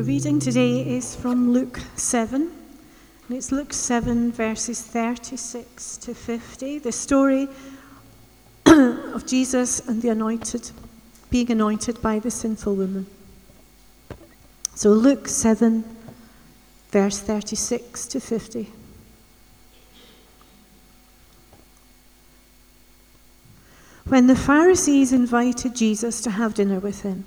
The reading today is from Luke 7, and it's Luke 7, verses 36 to 50, the story of Jesus and the anointed, being anointed by the sinful woman. So, Luke 7, verse 36 to 50. When the Pharisees invited Jesus to have dinner with him,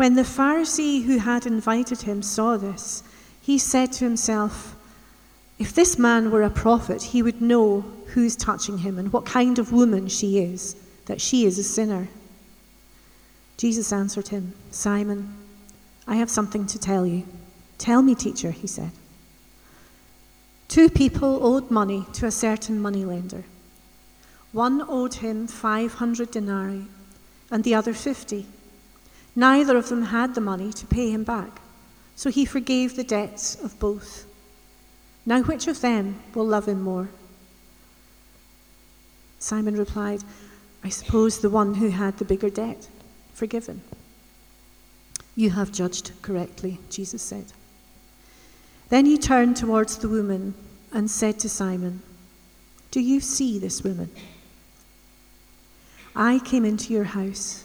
When the Pharisee who had invited him saw this, he said to himself, If this man were a prophet, he would know who's touching him and what kind of woman she is, that she is a sinner. Jesus answered him, Simon, I have something to tell you. Tell me, teacher, he said. Two people owed money to a certain moneylender. One owed him 500 denarii and the other 50. Neither of them had the money to pay him back, so he forgave the debts of both. Now, which of them will love him more? Simon replied, I suppose the one who had the bigger debt, forgiven. You have judged correctly, Jesus said. Then he turned towards the woman and said to Simon, Do you see this woman? I came into your house.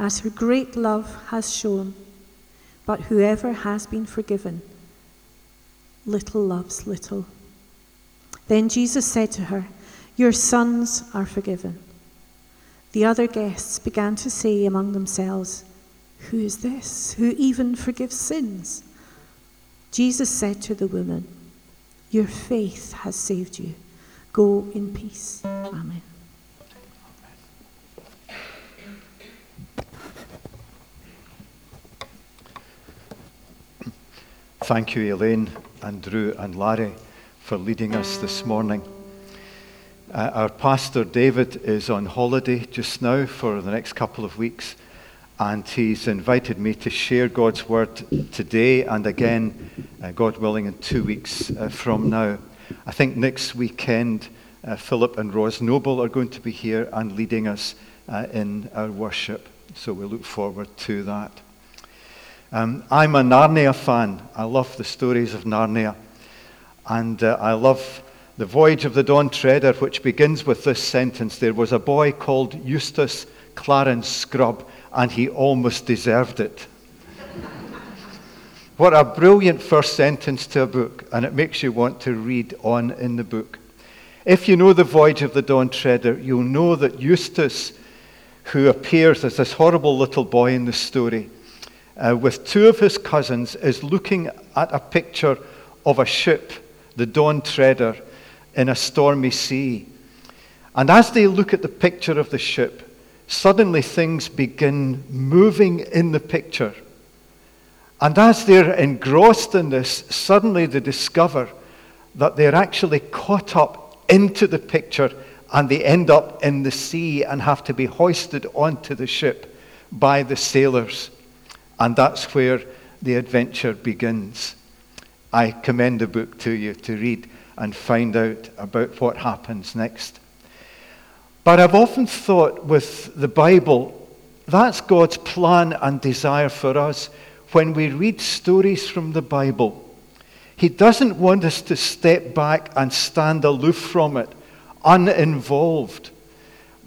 as her great love has shown. But whoever has been forgiven, little loves little. Then Jesus said to her, Your sons are forgiven. The other guests began to say among themselves, Who is this who even forgives sins? Jesus said to the woman, Your faith has saved you. Go in peace. Amen. Thank you, Elaine and Drew and Larry, for leading us this morning. Uh, our pastor David is on holiday just now for the next couple of weeks, and he's invited me to share God's word today and again, uh, God willing, in two weeks uh, from now. I think next weekend, uh, Philip and Rose Noble are going to be here and leading us uh, in our worship. So we look forward to that. Um, I'm a Narnia fan. I love the stories of Narnia. And uh, I love the Voyage of the Dawn Treader, which begins with this sentence There was a boy called Eustace Clarence Scrubb, and he almost deserved it. what a brilliant first sentence to a book, and it makes you want to read on in the book. If you know the Voyage of the Dawn Treader, you'll know that Eustace, who appears as this horrible little boy in the story, uh, with two of his cousins, is looking at a picture of a ship, the Dawn Treader, in a stormy sea. And as they look at the picture of the ship, suddenly things begin moving in the picture. And as they're engrossed in this, suddenly they discover that they're actually caught up into the picture and they end up in the sea and have to be hoisted onto the ship by the sailors. And that's where the adventure begins. I commend the book to you to read and find out about what happens next. But I've often thought with the Bible, that's God's plan and desire for us when we read stories from the Bible. He doesn't want us to step back and stand aloof from it, uninvolved,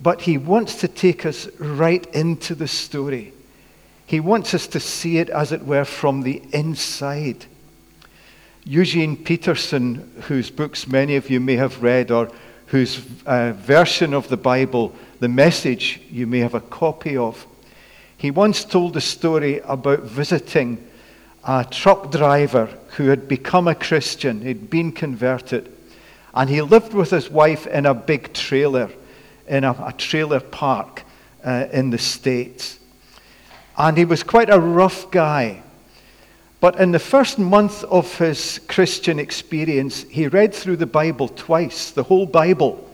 but He wants to take us right into the story. He wants us to see it, as it were, from the inside. Eugene Peterson, whose books many of you may have read, or whose uh, version of the Bible, the message, you may have a copy of, he once told a story about visiting a truck driver who had become a Christian, he'd been converted, and he lived with his wife in a big trailer, in a, a trailer park uh, in the States. And he was quite a rough guy. But in the first month of his Christian experience, he read through the Bible twice, the whole Bible.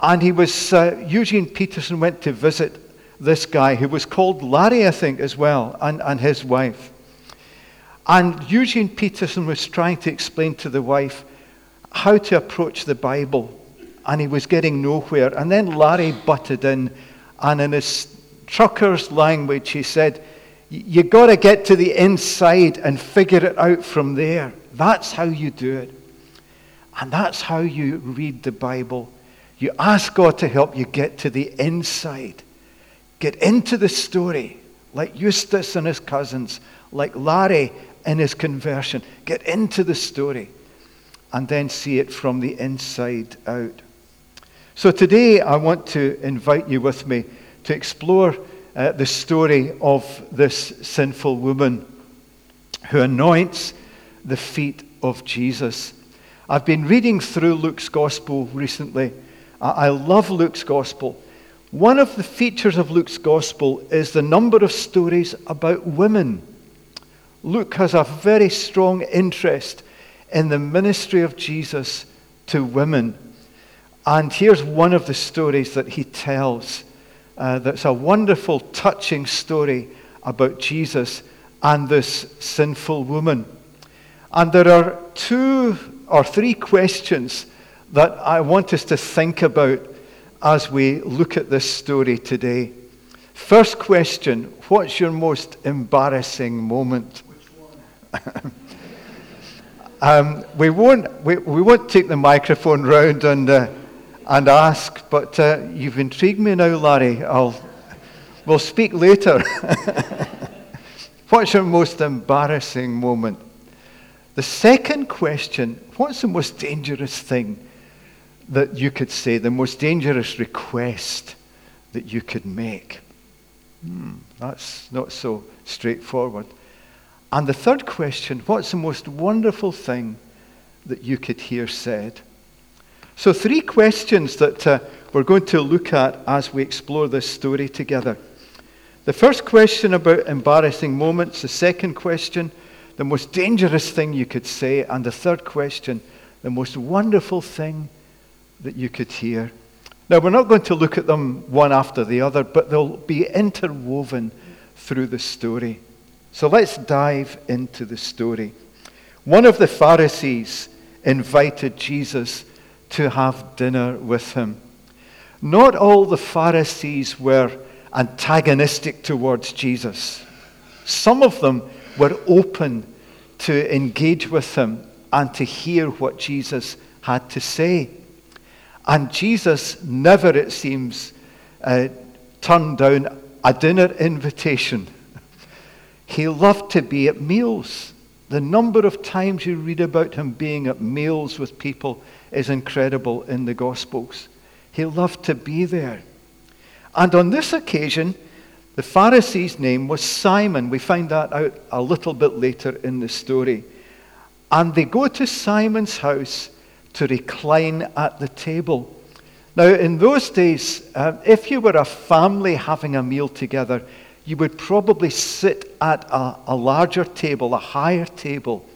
And he was, uh, Eugene Peterson went to visit this guy who was called Larry, I think, as well, and, and his wife. And Eugene Peterson was trying to explain to the wife how to approach the Bible, and he was getting nowhere. And then Larry butted in, and in his trucker's language, he said, You've got to get to the inside and figure it out from there. That's how you do it. And that's how you read the Bible. You ask God to help you get to the inside, get into the story, like Eustace and his cousins, like Larry in his conversion. Get into the story and then see it from the inside out. So today I want to invite you with me to explore uh, the story of this sinful woman who anoints the feet of Jesus. I've been reading through Luke's gospel recently. I, I love Luke's gospel. One of the features of Luke's gospel is the number of stories about women. Luke has a very strong interest in the ministry of Jesus to women. And here's one of the stories that he tells uh, that's a wonderful, touching story about Jesus and this sinful woman. And there are two or three questions that I want us to think about as we look at this story today. First question What's your most embarrassing moment? um, we, won't, we, we won't take the microphone round and, uh, and ask, but uh, you've intrigued me now, Larry. I'll, we'll speak later. What's your most embarrassing moment? The second question What's the most dangerous thing that you could say, the most dangerous request that you could make? Hmm, that's not so straightforward. And the third question what's the most wonderful thing that you could hear said? So, three questions that uh, we're going to look at as we explore this story together. The first question about embarrassing moments, the second question, the most dangerous thing you could say, and the third question, the most wonderful thing that you could hear. Now, we're not going to look at them one after the other, but they'll be interwoven through the story. So let's dive into the story. One of the Pharisees invited Jesus to have dinner with him. Not all the Pharisees were antagonistic towards Jesus. Some of them were open to engage with him and to hear what Jesus had to say. And Jesus never, it seems, uh, turned down a dinner invitation he loved to be at meals. The number of times you read about him being at meals with people is incredible in the Gospels. He loved to be there. And on this occasion, the Pharisee's name was Simon. We find that out a little bit later in the story. And they go to Simon's house to recline at the table. Now, in those days, uh, if you were a family having a meal together, you would probably sit at a, a larger table, a higher table.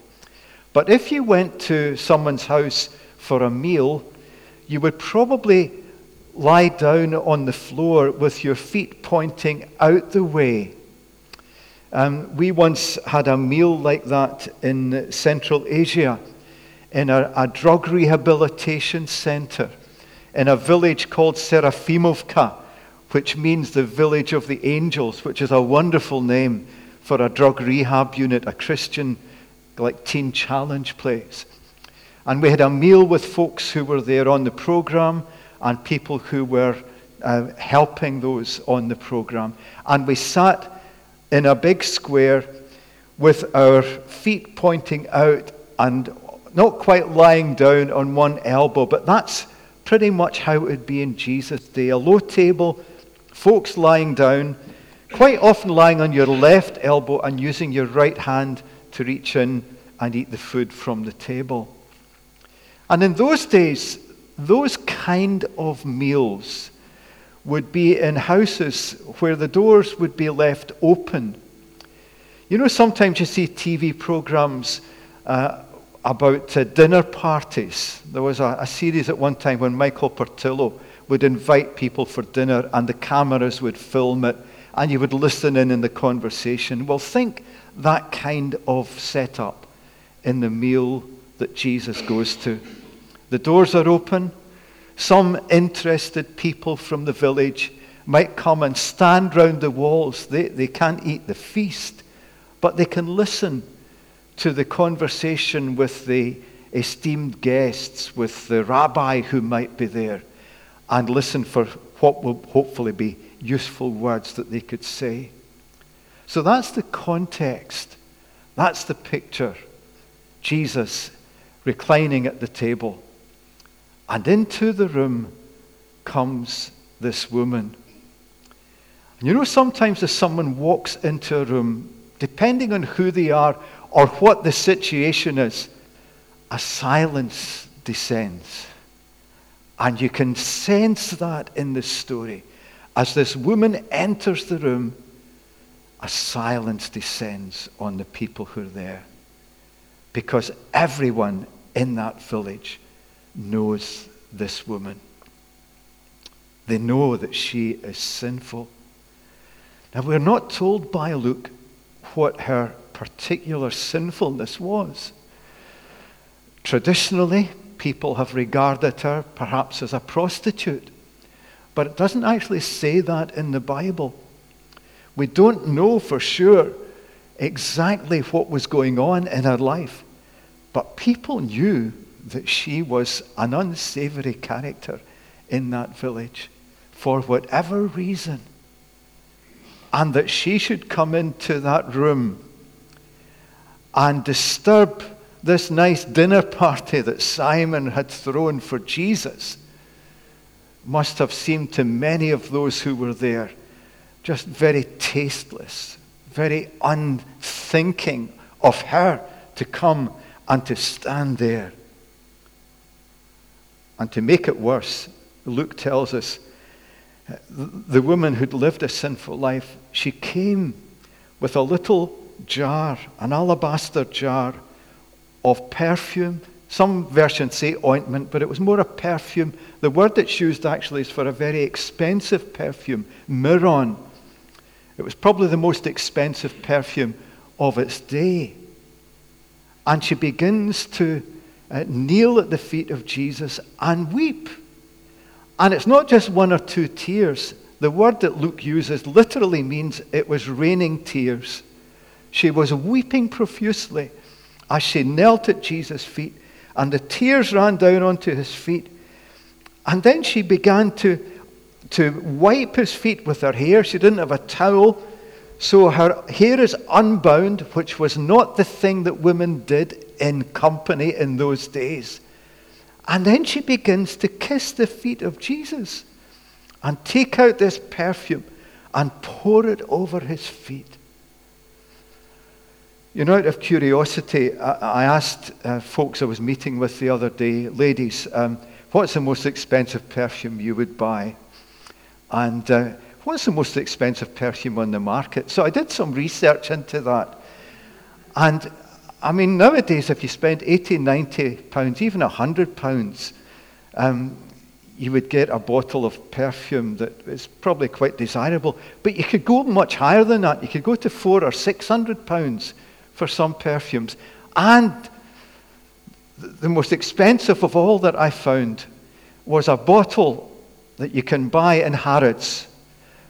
But if you went to someone's house for a meal, you would probably lie down on the floor with your feet pointing out the way. Um, we once had a meal like that in Central Asia in a, a drug rehabilitation center in a village called Serafimovka which means the village of the angels, which is a wonderful name for a drug rehab unit, a Christian like teen challenge place. And we had a meal with folks who were there on the program and people who were uh, helping those on the program. And we sat in a big square with our feet pointing out and not quite lying down on one elbow, but that's pretty much how it would be in Jesus' day. A low table, folks lying down, quite often lying on your left elbow and using your right hand to reach in and eat the food from the table. And in those days, those kind of meals would be in houses where the doors would be left open. You know, sometimes you see TV programs uh, about uh, dinner parties. There was a, a series at one time when Michael Portillo would invite people for dinner and the cameras would film it and you would listen in in the conversation. Well, think that kind of setup in the meal that Jesus goes to. The doors are open. Some interested people from the village might come and stand round the walls. They, they can't eat the feast, but they can listen to the conversation with the esteemed guests, with the rabbi who might be there, and listen for what will hopefully be useful words that they could say. So that's the context. That's the picture. Jesus reclining at the table. And into the room comes this woman. And you know, sometimes as someone walks into a room, depending on who they are or what the situation is, a silence descends. And you can sense that in the story. As this woman enters the room, a silence descends on the people who are there. Because everyone in that village knows this woman. They know that she is sinful. Now, we're not told by Luke what her particular sinfulness was. Traditionally, people have regarded her perhaps as a prostitute, but it doesn't actually say that in the Bible. We don't know for sure exactly what was going on in her life, but people knew that she was an unsavory character in that village for whatever reason, and that she should come into that room and disturb this nice dinner party that Simon had thrown for Jesus must have seemed to many of those who were there just very tasteless, very unthinking of her to come and to stand there. And to make it worse, Luke tells us the woman who'd lived a sinful life, she came with a little jar, an alabaster jar of perfume. Some versions say ointment, but it was more a perfume. The word that's used actually is for a very expensive perfume, myrrh. It was probably the most expensive perfume of its day. And she begins to uh, kneel at the feet of Jesus and weep. And it's not just one or two tears. The word that Luke uses literally means it was raining tears. She was weeping profusely as she knelt at Jesus' feet, and the tears ran down onto his feet. And then she began to, to wipe his feet with her hair. She didn't have a towel, so her hair is unbound, which was not the thing that women did in company in those days. And then she begins to kiss the feet of Jesus and take out this perfume and pour it over his feet. You know, out of curiosity, I, I asked uh, folks I was meeting with the other day, ladies, um, what's the most expensive perfume you would buy? And uh, what's the most expensive perfume on the market? So I did some research into that. And I mean, nowadays, if you spend 80, 90 pounds, even 100 pounds, um, you would get a bottle of perfume that is probably quite desirable. But you could go much higher than that. You could go to four or 600 pounds for some perfumes. And the most expensive of all that I found was a bottle that you can buy in Harrods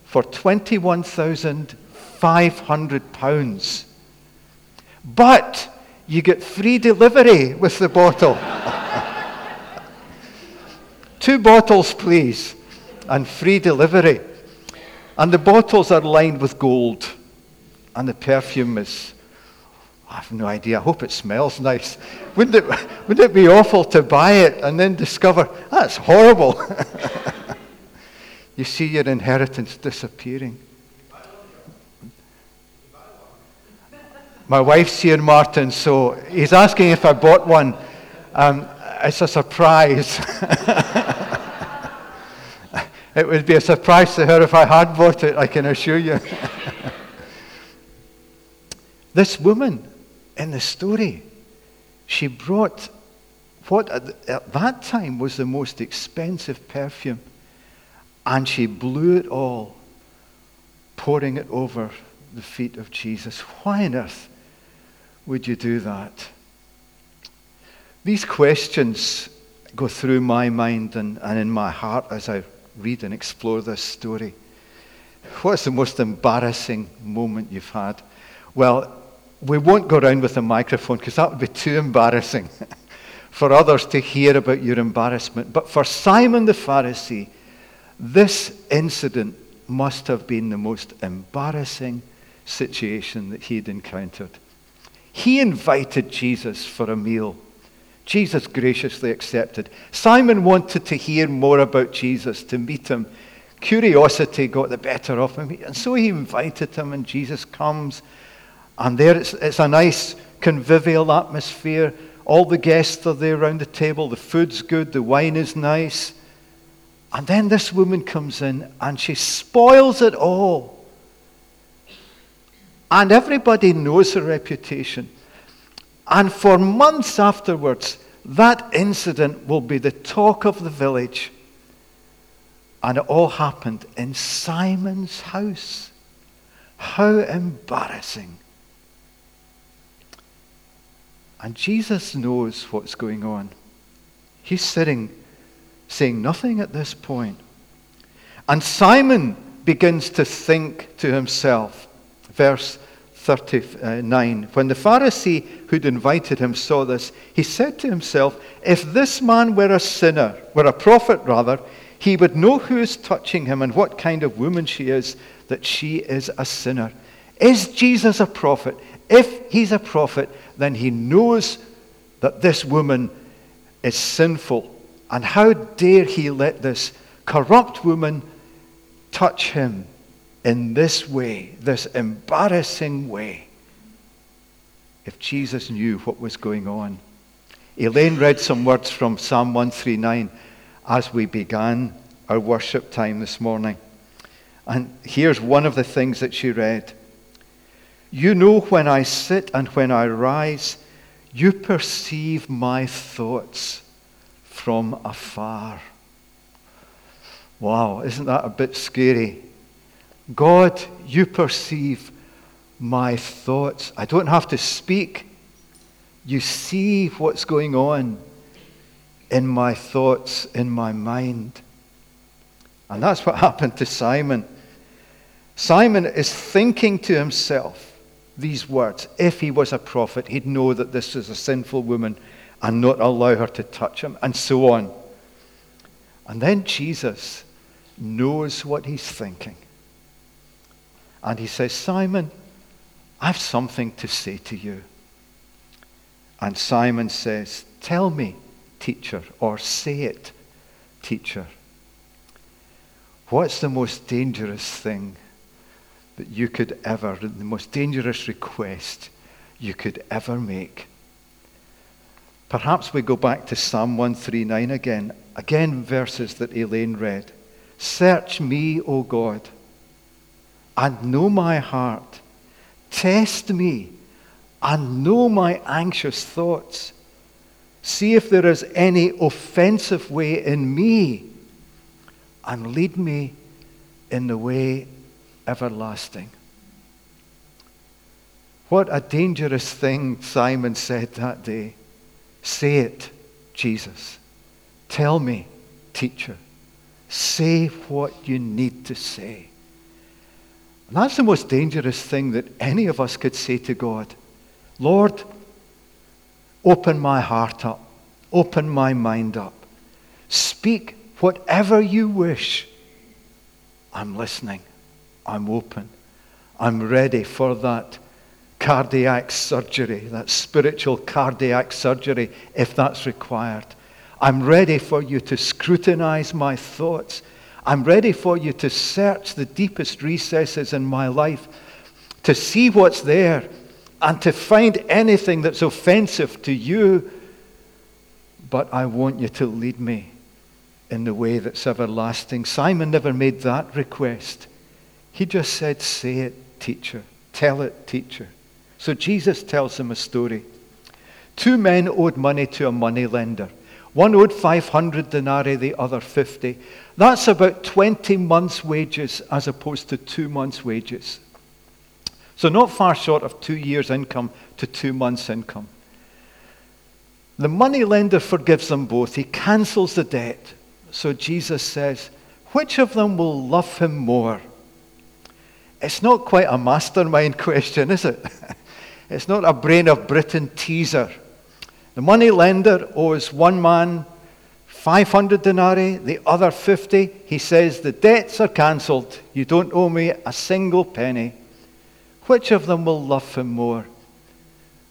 for £21,500. But you get free delivery with the bottle. Two bottles, please, and free delivery. And the bottles are lined with gold. and the perfume is, I have no idea. I hope it smells nice. Wouldn't it, wouldn't it be awful to buy it and then discover that's horrible? you see your inheritance disappearing. My wife's here, Martin, so he's asking if I bought one. Um, it's a surprise. it would be a surprise to her if I had bought it, I can assure you. this woman in the story, she brought what at that time was the most expensive perfume, and she blew it all, pouring it over the feet of Jesus. Why on earth would you do that? These questions go through my mind and, and in my heart as I read and explore this story. What's the most embarrassing moment you've had? Well, we won't go around with a microphone because that would be too embarrassing for others to hear about your embarrassment. But for Simon the Pharisee, this incident must have been the most embarrassing situation that he'd encountered. He invited Jesus for a meal. Jesus graciously accepted. Simon wanted to hear more about Jesus, to meet him. Curiosity got the better of him. And so he invited him, and Jesus comes. And there it's, it's a nice convivial atmosphere. All the guests are there around the table. The food's good, the wine is nice. And then this woman comes in and she spoils it all. And everybody knows her reputation. And for months afterwards, that incident will be the talk of the village. And it all happened in Simon's house. How embarrassing. And Jesus knows what's going on. He's sitting, saying nothing at this point. And Simon begins to think to himself, verse 39. When the Pharisee who'd invited him saw this, he said to himself, If this man were a sinner, were a prophet rather, he would know who is touching him and what kind of woman she is, that she is a sinner. Is Jesus a prophet? If he's a prophet, then he knows that this woman is sinful. And how dare he let this corrupt woman touch him? in this way, this embarrassing way, if Jesus knew what was going on. Elaine read some words from Psalm 139 as we began our worship time this morning. And here's one of the things that she read You know when I sit and when I rise, you perceive my thoughts from afar. Wow, isn't that a bit scary? God, you perceive my thoughts. I don't have to speak. You see what's going on in my thoughts, in my mind. And that's what happened to Simon. Simon is thinking to himself these words. If he was a prophet, he'd know that this is a sinful woman and not allow her to touch him, and so on. And then Jesus knows what he's thinking. And he says, Simon, I have something to say to you. And Simon says, Tell me, teacher, or say it, teacher. What's the most dangerous thing that you could ever, the most dangerous request you could ever make? Perhaps we go back to Psalm 139 again, again, verses that Elaine read. Search me, O God and know my heart. Test me and know my anxious thoughts. See if there is any offensive way in me, and lead me in the way everlasting. What a dangerous thing Simon said that day. Say it, Jesus. Tell me, teacher. Say what you need to say. And that's the most dangerous thing that any of us could say to God. Lord, open my heart up, open my mind up. Speak whatever you wish. I'm listening. I'm open. I'm ready for that cardiac surgery, that spiritual cardiac surgery, if that's required. I'm ready for you to scrutinize my thoughts. I'm ready for you to search the deepest recesses in my life, to see what's there, and to find anything that's offensive to you. But I want you to lead me in the way that's everlasting. Simon never made that request. He just said, Say it, teacher. Tell it, teacher. So Jesus tells him a story. Two men owed money to a money lender. One owed 500 denarii, the other 50. That's about 20 months' wages as opposed to two months' wages. So, not far short of two years' income to two months' income. The money lender forgives them both. He cancels the debt. So, Jesus says, Which of them will love him more? It's not quite a mastermind question, is it? it's not a brain of Britain teaser. The money lender owes one man 500 denarii, the other 50. He says, The debts are cancelled. You don't owe me a single penny. Which of them will love him more?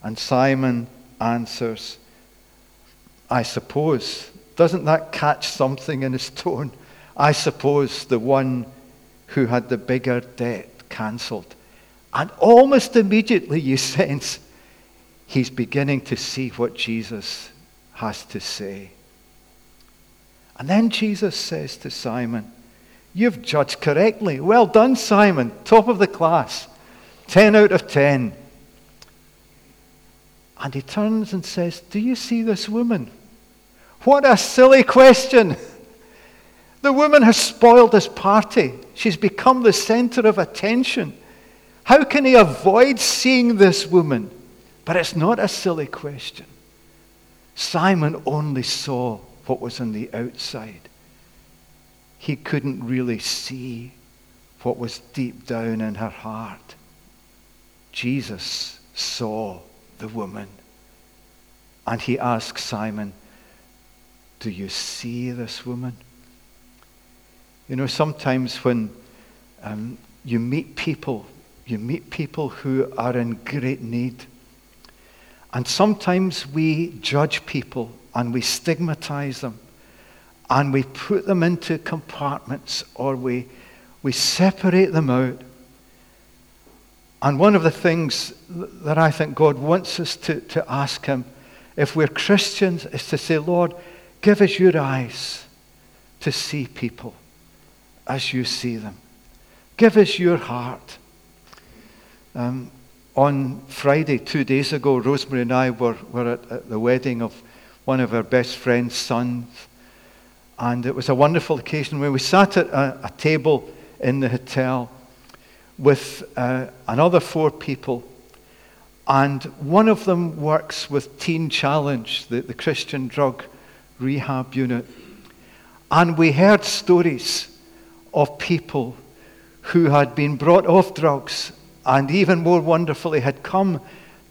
And Simon answers, I suppose. Doesn't that catch something in his tone? I suppose the one who had the bigger debt cancelled. And almost immediately you sense he's beginning to see what Jesus has to say. And then Jesus says to Simon, You've judged correctly. Well done, Simon. Top of the class. 10 out of 10. And he turns and says, Do you see this woman? What a silly question. The woman has spoiled this party. She's become the center of attention. How can he avoid seeing this woman? But it's not a silly question. Simon only saw what was on the outside. He couldn't really see what was deep down in her heart. Jesus saw the woman. And he asked Simon, Do you see this woman? You know, sometimes when um, you meet people, you meet people who are in great need. And sometimes we judge people and we stigmatize them and we put them into compartments or we, we separate them out. And one of the things that I think God wants us to, to ask Him, if we're Christians, is to say, Lord, give us your eyes to see people as you see them. Give us your heart. Um, on Friday, two days ago, Rosemary and I were, were at, at the wedding of one of our best friend's sons. And it was a wonderful occasion when we sat at a, a table in the hotel with uh, another four people. And one of them works with Teen Challenge, the, the Christian drug rehab unit. And we heard stories of people who had been brought off drugs and even more wonderfully had come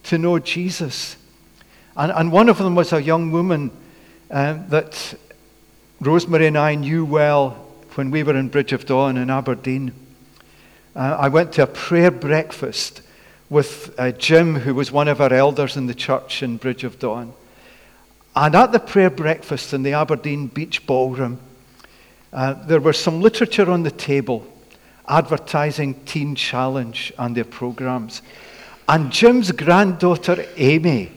to know Jesus. And, and one of them was a young woman uh, that Rosemary and I knew well when we were in Bridge of Don in Aberdeen. Uh, I went to a prayer breakfast with uh, Jim, who was one of our elders in the church in Bridge of Don. And at the prayer breakfast in the Aberdeen Beach Ballroom, uh, there was some literature on the table advertising Teen Challenge and their programs. And Jim's granddaughter, Amy,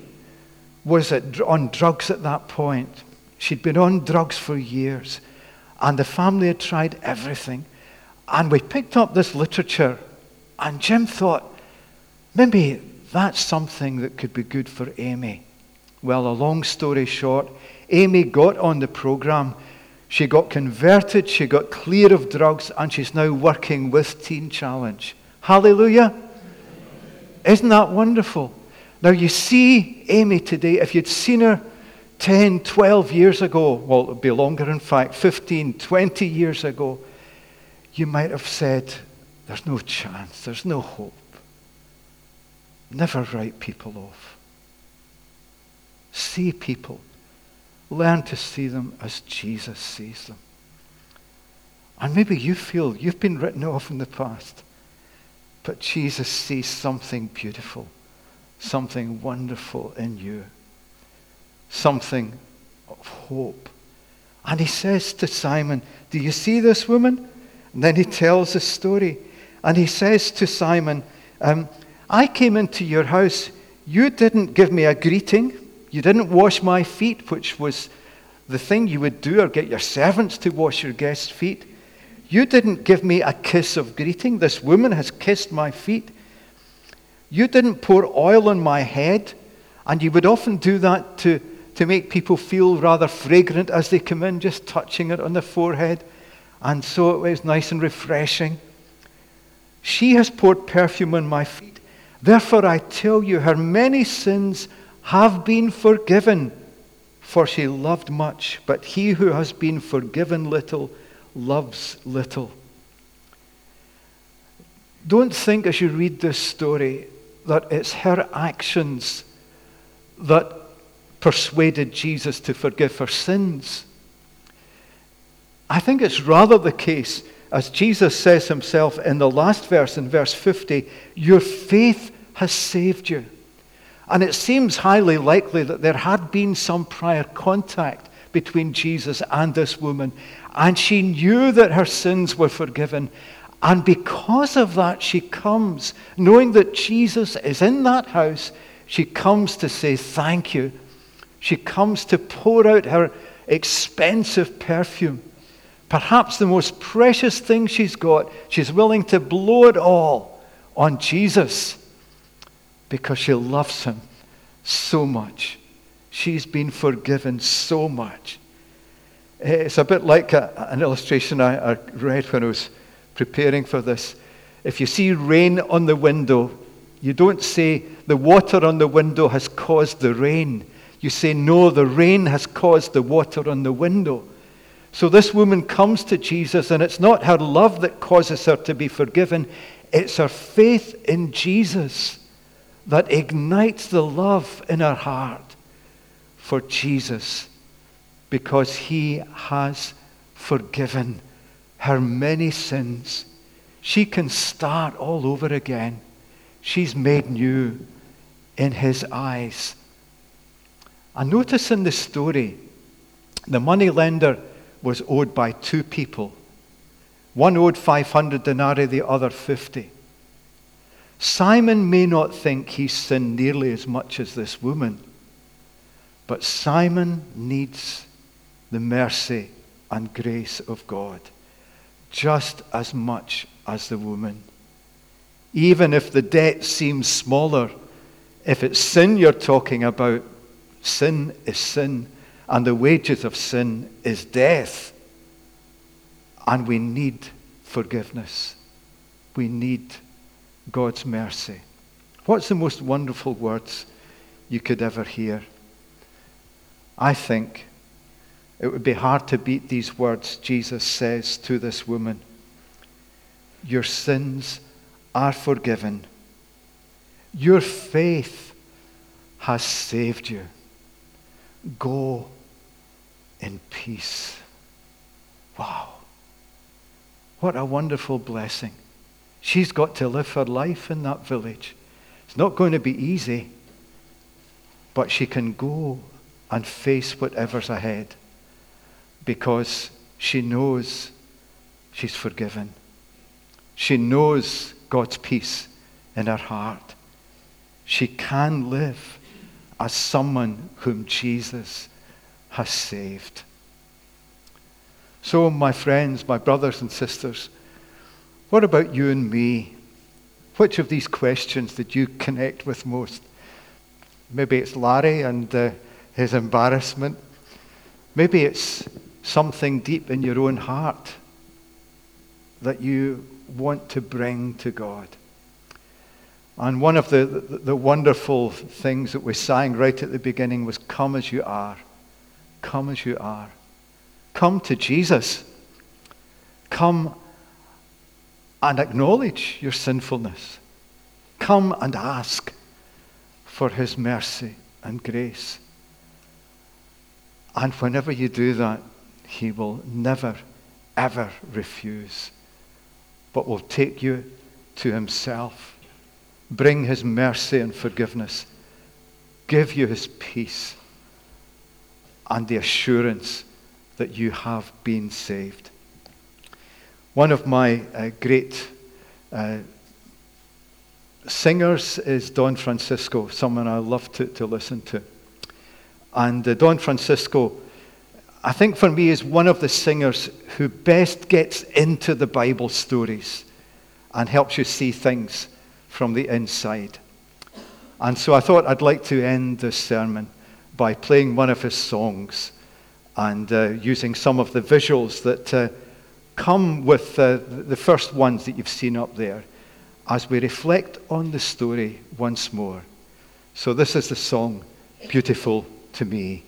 was at, on drugs at that point. She'd been on drugs for years, and the family had tried everything. And we picked up this literature, and Jim thought, maybe that's something that could be good for Amy. Well, a long story short, Amy got on the program she got converted, she got clear of drugs, and she's now working with Teen Challenge. Hallelujah! Isn't that wonderful? Now, you see Amy today, if you'd seen her 10, 12 years ago, well, it would be longer, in fact, 15, 20 years ago, you might have said, There's no chance, there's no hope. Never write people off. See people Learn to see them as Jesus sees them. And maybe you feel you've been written off in the past. But Jesus sees something beautiful, something wonderful in you, something of hope. And he says to Simon, Do you see this woman? And then he tells the story. And he says to Simon, um, I came into your house. You didn't give me a greeting. You didn't wash my feet, which was the thing you would do, or get your servants to wash your guests' feet. You didn't give me a kiss of greeting. This woman has kissed my feet. You didn't pour oil on my head. And you would often do that to, to make people feel rather fragrant as they come in, just touching it on the forehead. And so it was nice and refreshing. She has poured perfume on my feet. Therefore, I tell you, her many sins have been forgiven, for she loved much. But he who has been forgiven little loves little. Don't think as you read this story that it's her actions that persuaded Jesus to forgive her sins. I think it's rather the case as Jesus says himself in the last verse, in verse 50, your faith has saved you. And it seems highly likely that there had been some prior contact between Jesus and this woman. And she knew that her sins were forgiven. And because of that, she comes, knowing that Jesus is in that house, she comes to say thank you. She comes to pour out her expensive perfume perhaps the most precious thing she's got, she's willing to blow it all on Jesus because she loves him so much. She's been forgiven so much. Eh, it's a bit like a, an illustration I, I read when I was preparing for this. If you see rain on the window, you don't say the water on the window has caused the rain. You say, no, the rain has caused the water on the window. So this woman comes to Jesus, and it's not her love that causes her to be forgiven, it's her faith in Jesus that ignites the love in her heart for Jesus because he has forgiven her many sins. She can start all over again. She's made new in his eyes. And notice in the story, the money lender was owed by two people. One owed 500 denarii, the other 50. Simon may not think he's sinned nearly as much as this woman, but Simon needs the mercy and grace of God just as much as the woman. Even if the debt seems smaller, if it's sin you're talking about, sin is sin and the wages of sin is death. And we need forgiveness. We need God's mercy. What's the most wonderful words you could ever hear? I think it would be hard to beat these words Jesus says to this woman Your sins are forgiven. Your faith has saved you. Go in peace. Wow. What a wonderful blessing. She's got to live her life in that village. It's not going to be easy, but she can go and face whatever's ahead because she knows she's forgiven. She knows God's peace in her heart. She can live as someone whom Jesus has saved. So, my friends, my brothers and sisters, what about you and me? Which of these questions did you connect with most? Maybe it's Larry and uh, his embarrassment. Maybe it's something deep in your own heart that you want to bring to God. And one of the, the, the wonderful things that we sang right at the beginning was, Come as you are. Come as you are. Come to Jesus. Come and acknowledge your sinfulness. Come and ask for his mercy and grace. And whenever you do that, he will never, ever refuse, but will take you to himself, bring his mercy and forgiveness, give you his peace and the assurance that you have been saved. One of my uh, great uh, singers is Don Francisco, someone I love to, to listen to. And uh, Don Francisco, I think for me, is one of the singers who best gets into the Bible stories and helps you see things from the inside. And so I thought I'd like to end this sermon by playing one of his songs and uh, using some of the visuals that uh, come with uh, the first ones that you've seen up there as we reflect on the story once more. So, this is the song, Beautiful to Me.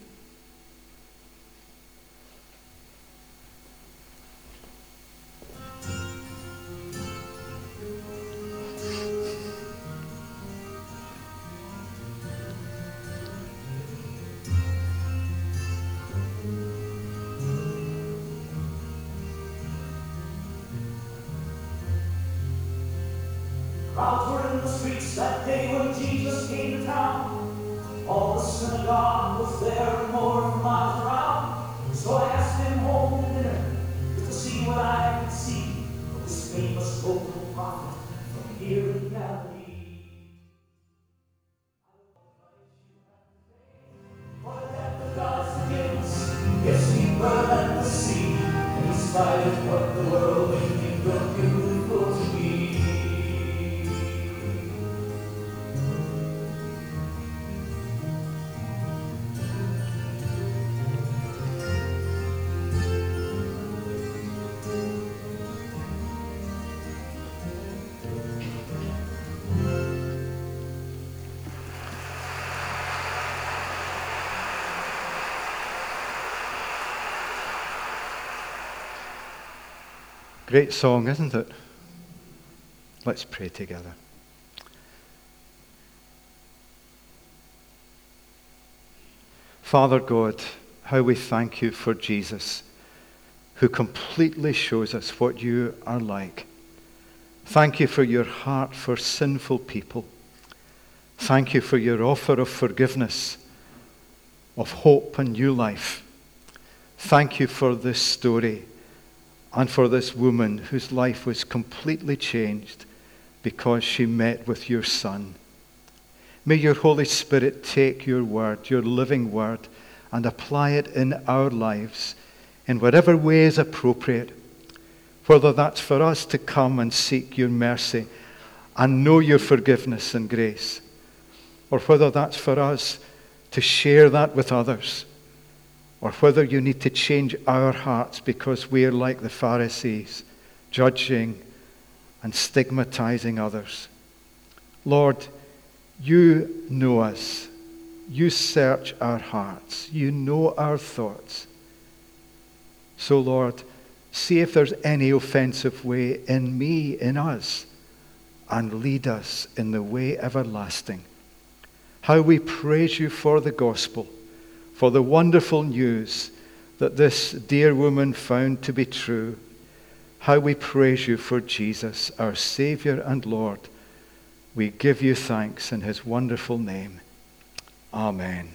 Great song, isn't it? Let's pray together. Father God, how we thank you for Jesus, who completely shows us what you are like. Thank you for your heart for sinful people. Thank you for your offer of forgiveness, of hope and new life. Thank you for this story and for this woman whose life was completely changed because she met with your Son. May your Holy Spirit take your word, your living word, and apply it in our lives in whatever way is appropriate, whether that's for us to come and seek your mercy and know your forgiveness and grace, or whether that's for us to share that with others or whether you need to change our hearts because we're like the Pharisees, judging and stigmatizing others. Lord, you know us. You search our hearts. You know our thoughts. So, Lord, see if there's any offensive way in me, in us, and lead us in the way everlasting. How we praise you for the gospel for the wonderful news that this dear woman found to be true. How we praise you for Jesus, our Savior and Lord. We give you thanks in his wonderful name. Amen.